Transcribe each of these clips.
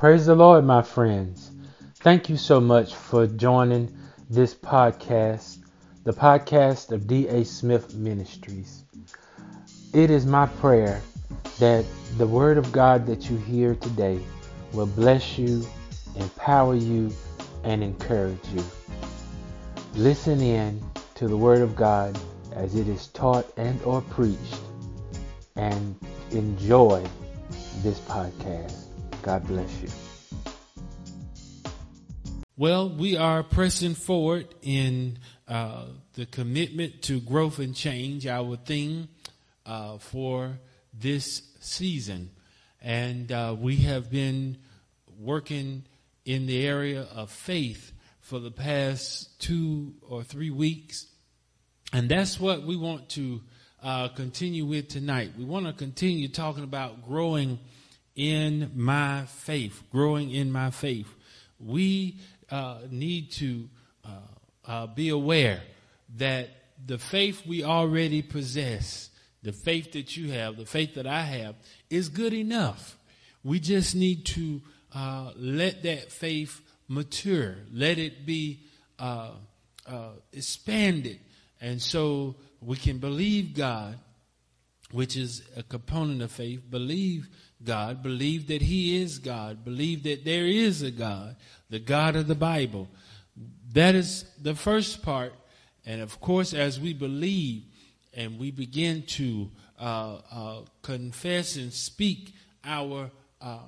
Praise the Lord, my friends. Thank you so much for joining this podcast, the podcast of D.A. Smith Ministries. It is my prayer that the Word of God that you hear today will bless you, empower you, and encourage you. Listen in to the Word of God as it is taught and or preached and enjoy this podcast. God bless you. Well, we are pressing forward in uh, the commitment to growth and change, our theme uh, for this season. And uh, we have been working in the area of faith for the past two or three weeks. And that's what we want to uh, continue with tonight. We want to continue talking about growing in my faith, growing in my faith. We uh, need to uh, uh, be aware that the faith we already possess, the faith that you have, the faith that I have, is good enough. We just need to uh, let that faith mature, let it be uh, expanded and so we can believe God, which is a component of faith, believe God, believe that He is God, believe that there is a God, the God of the Bible. That is the first part. And of course, as we believe and we begin to uh, uh, confess and speak our uh,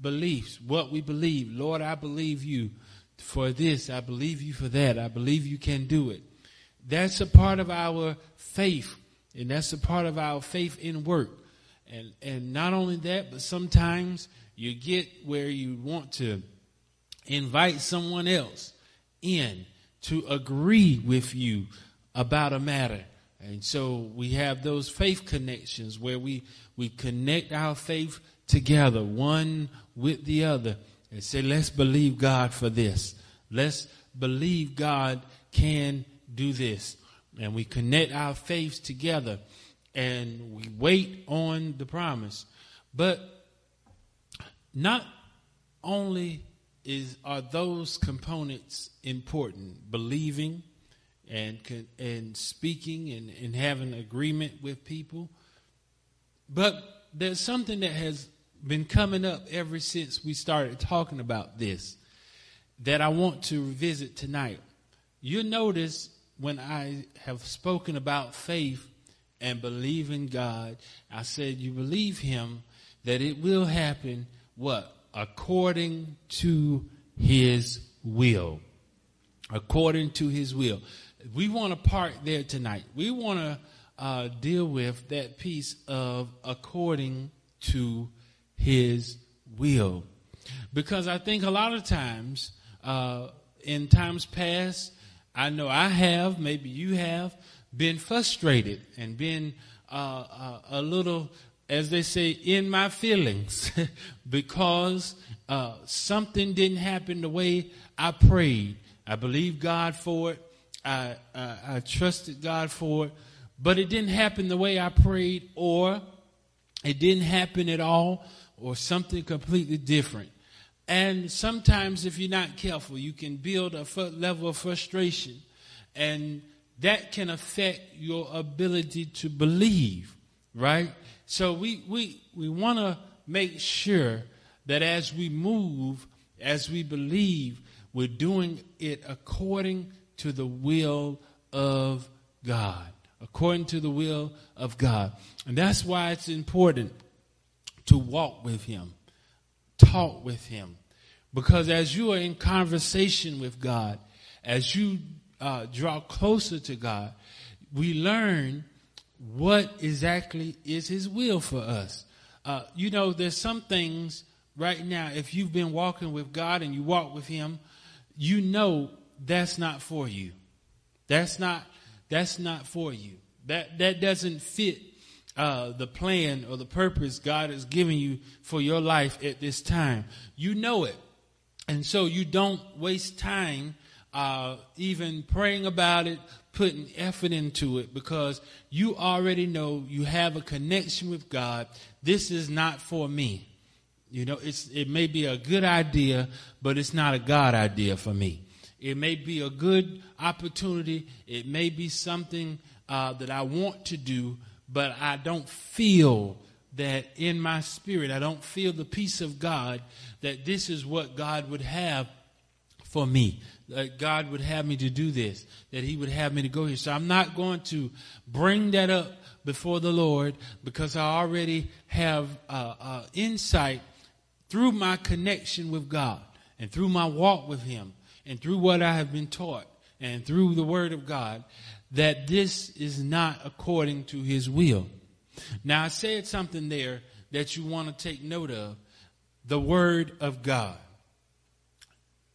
beliefs, what we believe, Lord, I believe you for this, I believe you for that, I believe you can do it. That's a part of our faith, and that's a part of our faith in work. And and not only that, but sometimes you get where you want to invite someone else in to agree with you about a matter. And so we have those faith connections where we, we connect our faith together, one with the other, and say, let's believe God for this. Let's believe God can do this. And we connect our faiths together and we wait on the promise. But not only is are those components important, believing and and speaking and, and having agreement with people, but there's something that has been coming up ever since we started talking about this that I want to revisit tonight. You'll notice when I have spoken about faith and believe in God, I said, You believe Him that it will happen, what? According to His will. According to His will. We want to part there tonight. We want to uh, deal with that piece of according to His will. Because I think a lot of times, uh, in times past, I know I have, maybe you have, been frustrated and been uh, uh, a little, as they say, in my feelings because uh, something didn't happen the way I prayed. I believed God for it. I, I trusted God for it, but it didn't happen the way I prayed, or it didn't happen at all, or something completely different. And sometimes, if you're not careful, you can build a level of frustration, and that can affect your ability to believe, right? So we we we want to make sure that as we move, as we believe, we're doing it according to the will of God, according to the will of God, and that's why it's important to walk with Him talk with Him. Because as you are in conversation with God, as you uh, draw closer to God, we learn what exactly is His will for us. Uh, you know, there's some things right now, if you've been walking with God and you walk with Him, you know that's not for you. That's not, that's not for you. That, that doesn't fit uh, the plan or the purpose God has given you for your life at this time. You know it. And so you don't waste time uh, even praying about it, putting effort into it, because you already know you have a connection with God. This is not for me. You know, it's, it may be a good idea, but it's not a God idea for me. It may be a good opportunity. It may be something uh, that I want to do, but I don't feel that in my spirit, I don't feel the peace of God that this is what God would have for me. That God would have me to do this, that He would have me to go here. So I'm not going to bring that up before the Lord because I already have uh, uh, insight through my connection with God and through my walk with Him and through what I have been taught and through the Word of God that this is not according to His will. Now, I said something there that you want to take note of the Word of God.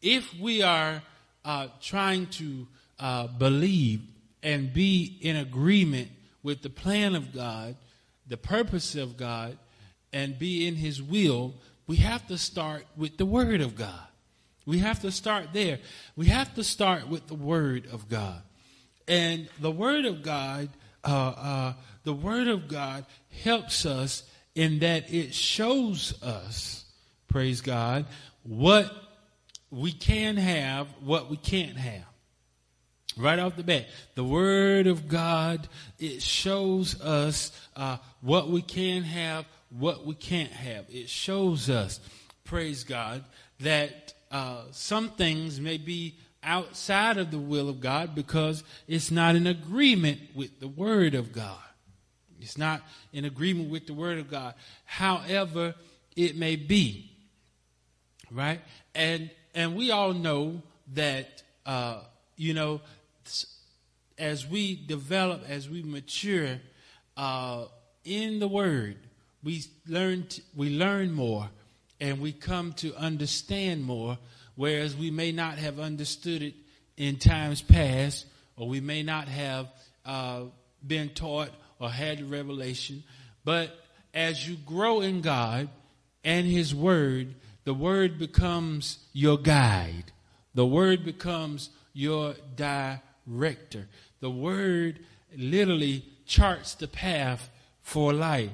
If we are uh, trying to uh, believe and be in agreement with the plan of God, the purpose of God, and be in His will, we have to start with the Word of God. We have to start there. We have to start with the Word of God. And the Word of God, uh, uh, the Word of God helps us in that it shows us, praise God, what we can have, what we can't have. Right off the bat, the Word of God, it shows us uh, what we can have, what we can't have. It shows us, praise God, that uh, some things may be outside of the will of God because it's not in agreement with the Word of God. It's not in agreement with the Word of God. However, it may be. Right? And and we all know that uh, you know as we develop, as we mature uh, in the Word, we learn t- we learn more, and we come to understand more. Whereas we may not have understood it in times past, or we may not have uh, been taught or had the revelation. But as you grow in God and His Word, the Word becomes your guide. The Word becomes your director. The Word literally charts the path for life.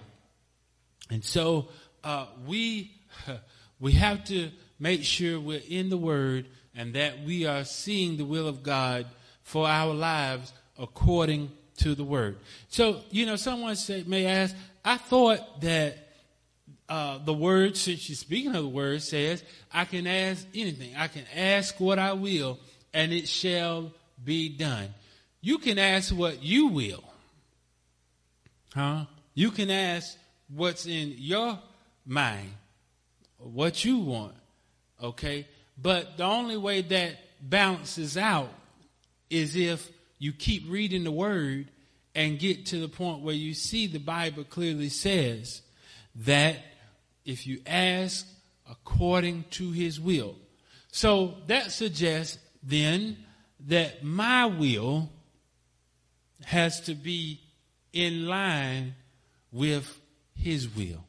And so uh, we we have to make sure we're in the Word and that we are seeing the will of God for our lives according to the Word. So you know, someone say, may ask, I thought that uh, the Word, since you're speaking of the Word, says, I can ask anything. I can ask what I will, and it shall be done. You can ask what you will. Huh? You can ask what's in your mind, what you want. Okay? But the only way that balances out is if you keep reading the word and get to the point where you see the Bible clearly says that if you ask according to his will. So that suggests then that my will has to be in line with his will.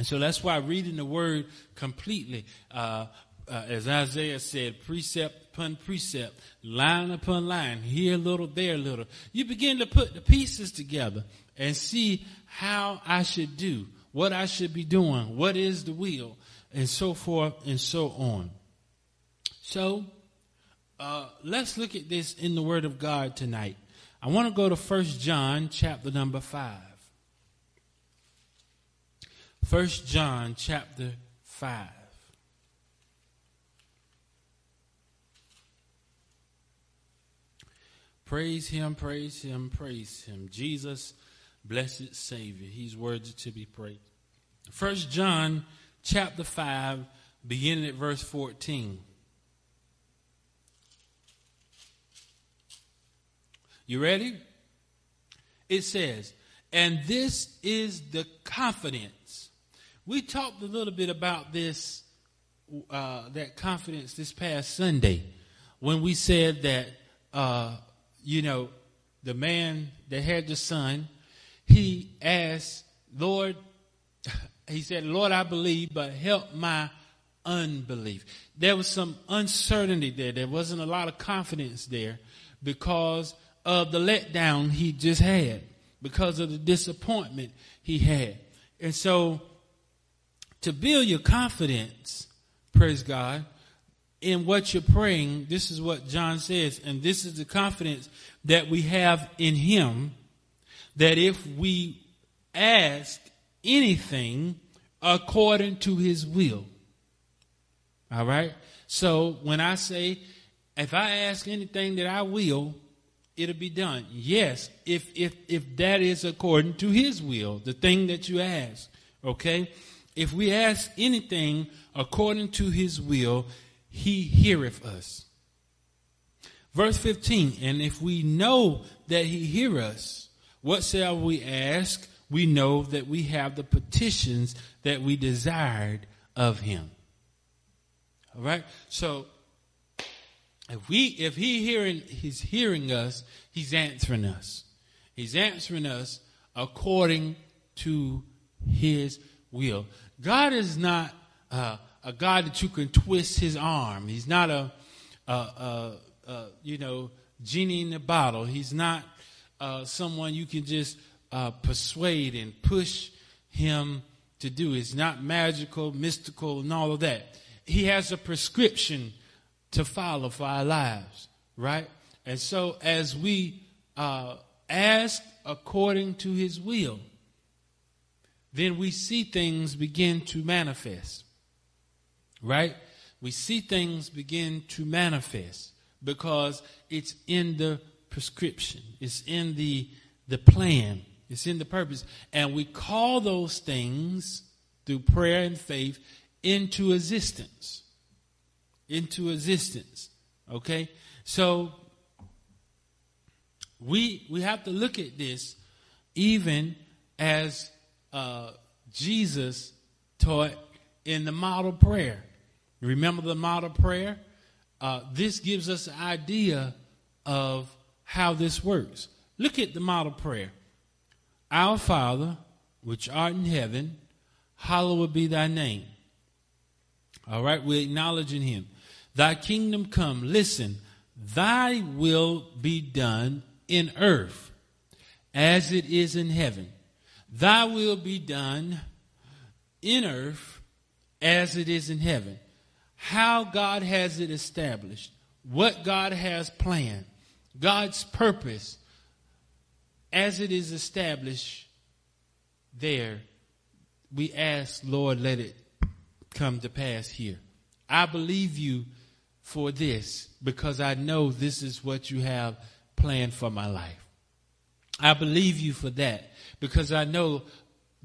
And so that's why reading the word completely, uh, uh, as Isaiah said, precept upon precept, line upon line, here a little, there a little, you begin to put the pieces together and see how I should do, what I should be doing, what is the will, and so forth and so on. So, uh, let's look at this in the Word of God tonight. I want to go to First John chapter number 5. First John chapter 5. Praise him, praise him, praise him. Jesus, blessed Savior. He's worthy to be praised. First John chapter 5, beginning at verse 14. You ready? It says, and this is the confidence. We talked a little bit about this, uh, that confidence this past Sunday when we said that, uh, you know, the man that had the son, he asked, Lord, he said, Lord, I believe, but help my unbelief. There was some uncertainty there. There wasn't a lot of confidence there because of the letdown he just had, because of the disappointment he had. And so to build your confidence, praise God, in what you're praying, this is what John says, and this is the confidence that we have in Him that if we ask anything according to His will, all right? So when I say, if I ask anything that I will, it'll be done. Yes, if if if that is according to his will, the thing that you ask. Okay? If we ask anything according to his will, he heareth us. Verse 15, and if we know that he hear us, what shall we ask? We know that we have the petitions that we desired of him. All right. So if we if he hearing he's hearing us, he's answering us. He's answering us according to his will. God is not uh, a God that you can twist his arm. He's not a, a, a, a you know genie in the bottle. He's not uh, someone you can just uh, persuade and push him to do. It's not magical, mystical, and all of that he has a prescription to follow for our lives, right? And so as we uh, ask according to his will, then we see things begin to manifest, right? We see things begin to manifest because it's in the prescription, it's in the, the plan, it's in the purpose. And we call those things through prayer and faith into existence. Into existence. Okay? So we we have to look at this even as uh, Jesus taught in the model prayer. Remember the model prayer? Uh, this gives us an idea of how this works. Look at the model prayer. Our Father, which art in heaven, hallowed be thy name. All right, we're acknowledging him. Thy kingdom come. Listen, thy will be done in earth as it is in heaven. Thy will be done in earth as it is in heaven. How God has it established, what God has planned, God's purpose as it is established there, we ask, Lord, let it come to pass here. I believe you for this because I know this is what you have planned for my life. I believe you for that because I know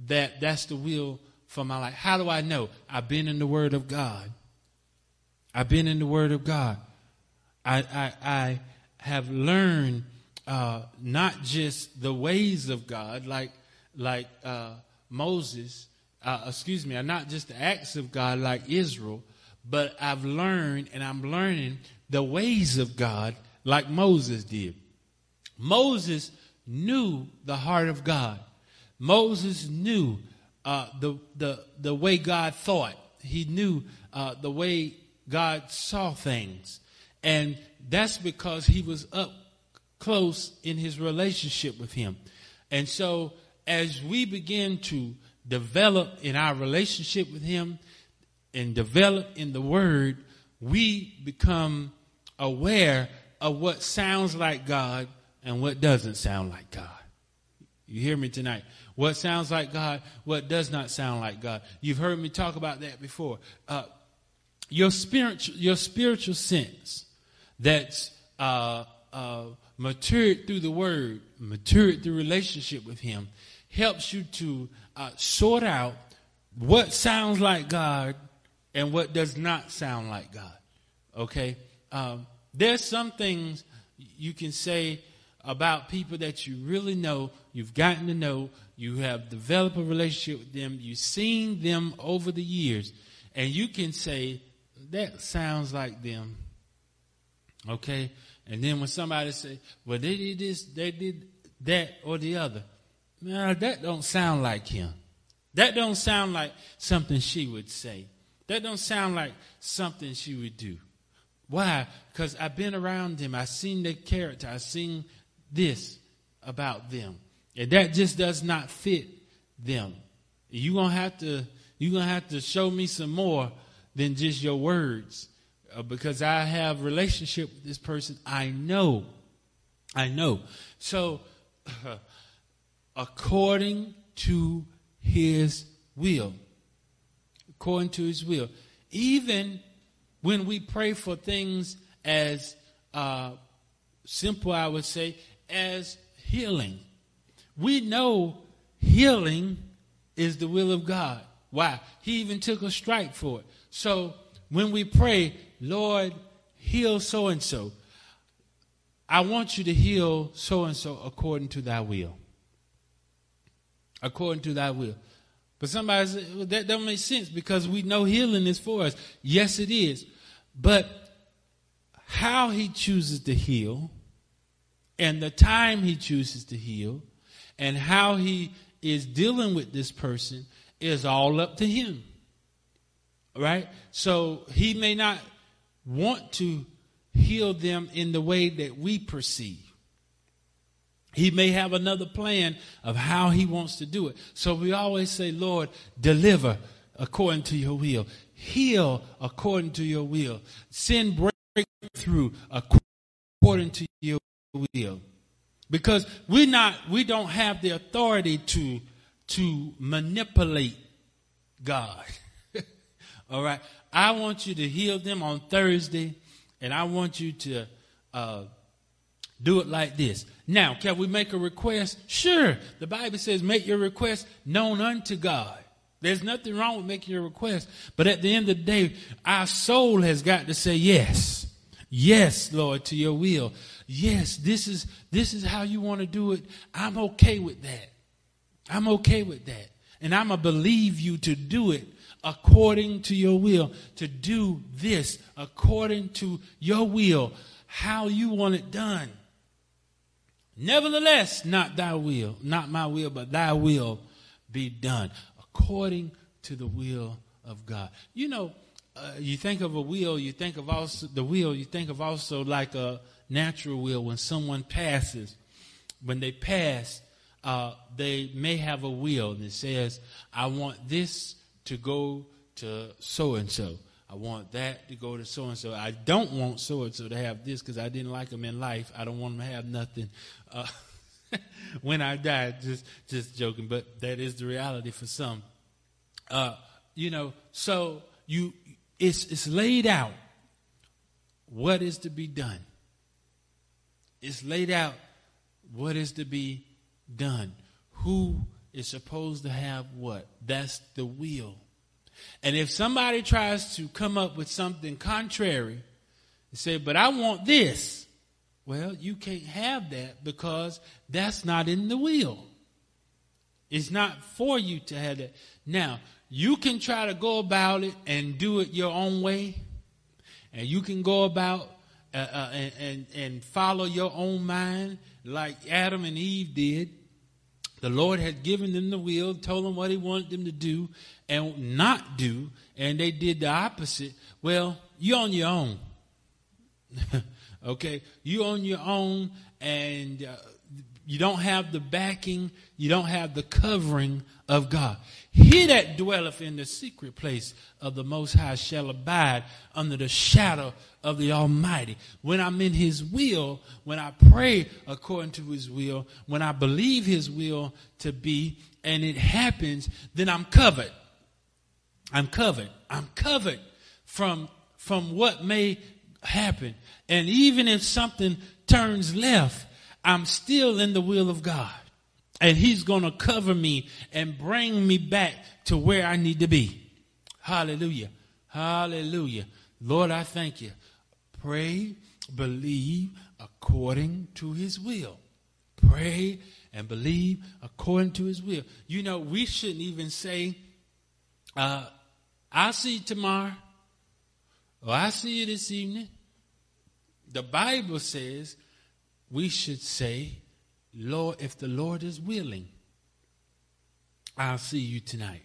that that's the will for my life. How do I know? I've been in the Word of God. I've been in the Word of God. I, I, I have learned uh, not just the ways of God, like like uh, Moses, uh, excuse me, not just the acts of God like Israel, but I've learned and I'm learning the ways of God like Moses did. Moses knew the heart of God. Moses knew uh, the, the, the way God thought. He knew uh, the way God saw things. And that's because he was up close in his relationship with him. And so as we begin to develop in our relationship with Him and develop in the Word, we become aware of what sounds like God and what doesn't sound like God. You hear me tonight? What sounds like God, what does not sound like God. You've heard me talk about that before. Uh, your spiritual, your spiritual sense that's uh, uh, matured through the Word, matured through relationship with Him, helps you to uh, sort out what sounds like God and what does not sound like God. Okay? Um, there's some things you can say about people that you really know, you've gotten to know, you have developed a relationship with them, you've seen them over the years, and you can say, that sounds like them. Okay? And then when somebody say, well, they did this, they did that or the other. Now that don't sound like him. That don't sound like something she would say. That don't sound like something she would do. Why? Because I've been around them. I've seen their character. I've seen this about them. And that just does not fit them. You're to have to you're to have to show me some more than just your words. Uh, because I have relationship with this person. I know. I know. So, according to his will. According to his will. Even when we pray for things as uh, simple, I would say, as healing. We know healing is the will of God. Why? He even took a strike for it. So when we pray, Lord, heal so and so, I want you to heal so and so according to thy will. According to thy will. But somebody says, well, that don't make sense because we know healing is for us. Yes, it is. But how he chooses to heal and the time he chooses to heal and how he is dealing with this person is all up to him. Right? So he may not want to heal them in the way that we perceive. He may have another plan of how he wants to do it. So we always say, Lord, deliver according to your will, heal according to your will, send breakthrough according to your will. Because we're not, we don't have the authority to, to manipulate God. All right. I want you to heal them on Thursday, and I want you to uh, do it like this. Now, can we make a request? Sure. The Bible says, make your request known unto God. There's nothing wrong with making your request. But at the end of the day, our soul has got to say yes. Yes, Lord, to your will. Yes, this is this is how you want to do it. I'm okay with that. I'm okay with that. And I'm going to believe you to do it according to your will, to do this according to your will, how you want it done. Nevertheless, not thy will, not my will, but thy will be done according to the will of God. You know, uh, you think of a will, you think of also the will, you think of also like a natural will when someone passes. When they pass, uh, they may have a will that says, I want this to go to so and so. I want that to go to so and so. I don't want so and so to have this because I didn't like them in life. I don't want them to have nothing uh, when I die. Just, just joking, but that is the reality for some. Uh, you know, so you, it's it's laid out what is to be done. It's laid out what is to be done. Who is supposed to have what? That's the will. And if somebody tries to come up with something contrary and say, but I want this, well, you can't have that because that's not in the will. It's not for you to have that. Now, you can try to go about it and do it your own way, and you can go about uh, uh, and, and, and follow your own mind like Adam and Eve did. The Lord had given them the will, told them what He wanted them to do and not do, and they did the opposite. Well, you're on your own. okay? You're on your own, and uh, you don't have the backing, you don't have the covering of God. He that dwelleth in the secret place of the Most High shall abide under the shadow of the Almighty. When I'm in His will, when I pray according to His will, when I believe His will to be, and it happens, then I'm covered. I'm covered. I'm covered from, from what may happen. And even if something turns left, I'm still in the will of God. And He's going to cover me and bring me back to where I need to be. Hallelujah. Hallelujah. Lord, I thank you. Pray, believe according to His will. Pray and believe according to His will. You know, we shouldn't even say, uh, I'll see you tomorrow, or I'll see you this evening. The Bible says, we should say, Lord, if the Lord is willing, I'll see you tonight.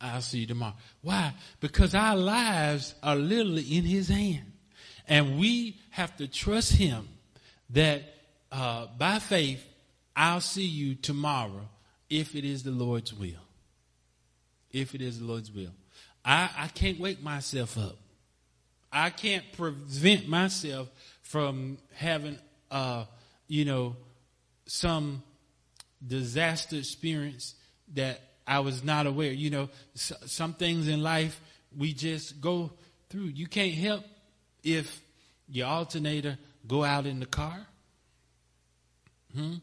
I'll see you tomorrow. Why? Because our lives are literally in His hand. And we have to trust Him that uh, by faith, I'll see you tomorrow if it is the Lord's will. if it is the Lord's will. I, I can't wake myself up. I can't prevent myself from having, uh, you know, some disaster experience that I was not aware. You know, some things in life we just go through. You can't help if your alternator go out in the car. Hmm?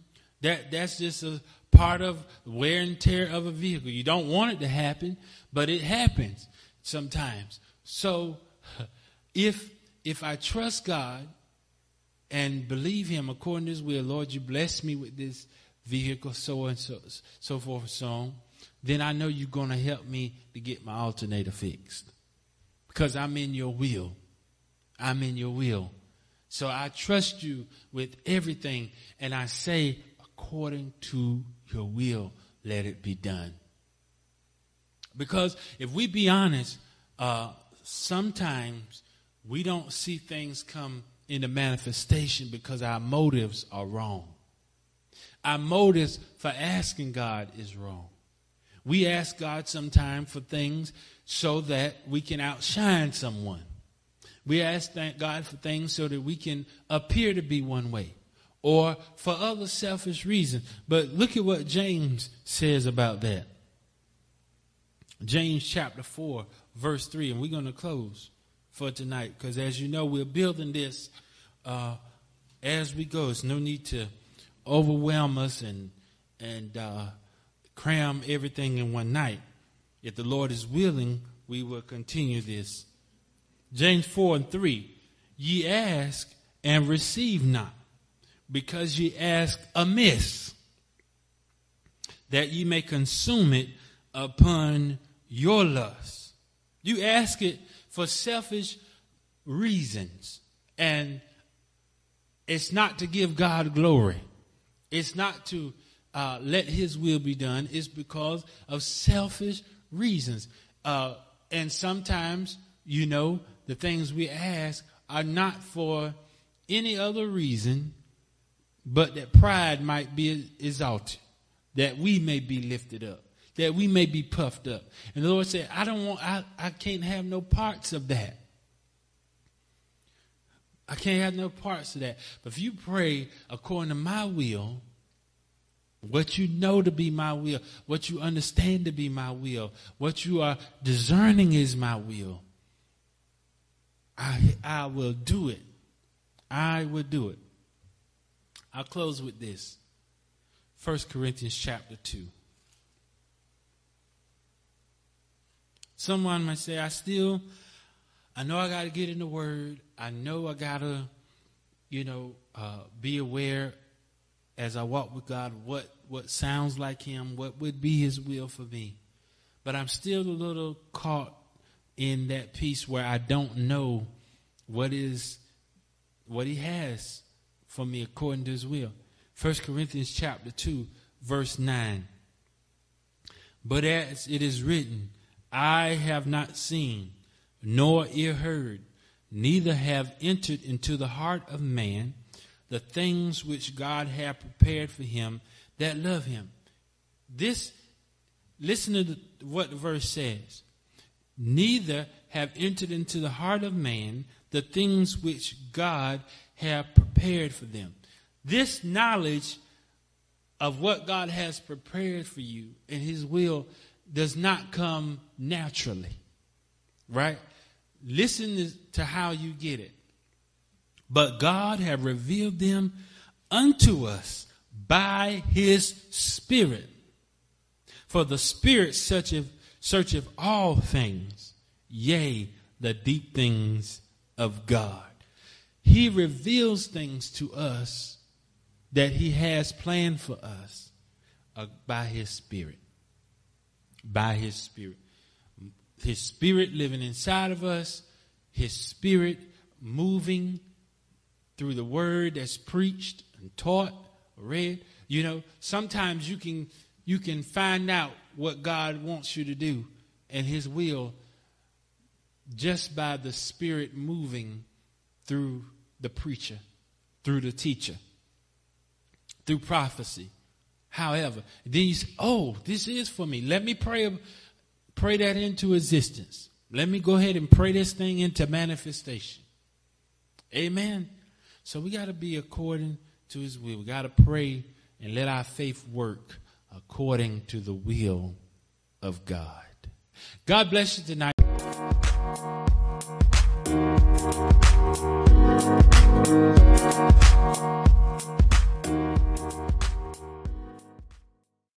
That that's just a part of wear and tear of a vehicle. You don't want it to happen, but it happens sometimes. So if if I trust God and believe him according to his will, Lord, you bless me with this vehicle, so and so so forth and so on, then I know you're gonna help me to get my alternator fixed. Because I'm in your will. I'm in your will. So I trust you with everything and I say, according to your will, let it be done. Because if we be honest, uh, sometimes we don't see things come into manifestation because our motives are wrong. Our motives for asking God is wrong. We ask God sometimes for things so that we can outshine someone. We ask God for things so that we can appear to be one way or for other selfish reasons. But look at what James says about that. James chapter 4, verse 3, and we're going to close for tonight because as you know, we're building this uh, as we go. It's no need to overwhelm us and, and uh, cram everything in one night. If the Lord is willing, we will continue this. James 4 and 3 Ye ask and receive not because ye ask amiss, that ye may consume it upon your lust. You ask it for selfish reasons, and it's not to give God glory. It's not to uh, let His will be done. It's because of selfish reasons. Uh, and sometimes, you know, the things we ask are not for any other reason but that pride might be exalted, that we may be lifted up, that we may be puffed up. And the Lord said, I don't want, I, I can't have no parts of that. I can't have no parts of that. But if you pray according to my will, what you know to be my will, what you understand to be my will, what you are discerning is my will, I, I will do it. I will do it. I'll close with this. 1 Corinthians chapter 2. Someone might say, I still, I know I got to get in the Word. I know I got to, you know, uh, be aware as I walk with God what, what sounds like Him, what would be His will for me. But I'm still a little caught in that piece where I don't know what is what He has for me according to his will. 1 Corinthians chapter 2, verse 9. But as it is written, I have not seen, nor ear heard, neither have entered into the heart of man the things which God hath prepared for him that love him. This, listen to the, what the verse says. Neither have entered into the heart of man the things which God hath prepared for them. This knowledge of what God has prepared for you and His will does not come naturally, right? Listen to how you get it. But God have revealed them unto us by His Spirit. For the Spirit searcheth, searcheth all things, yea, the deep things of God. He reveals things to us that He has planned for us uh, by His Spirit. By His Spirit. His Spirit living inside of us, His Spirit moving through the word that's preached and taught, read. You know, sometimes you can you can find out what God wants you to do and his will just by the spirit moving through the preacher, through the teacher, through prophecy. However, then you say, oh, this is for me. Let me pray, pray that into existence. Let me go ahead and pray this thing into manifestation. Amen. So we got to be according to his will. We got to pray and let our faith work according to the will of God. God bless you tonight.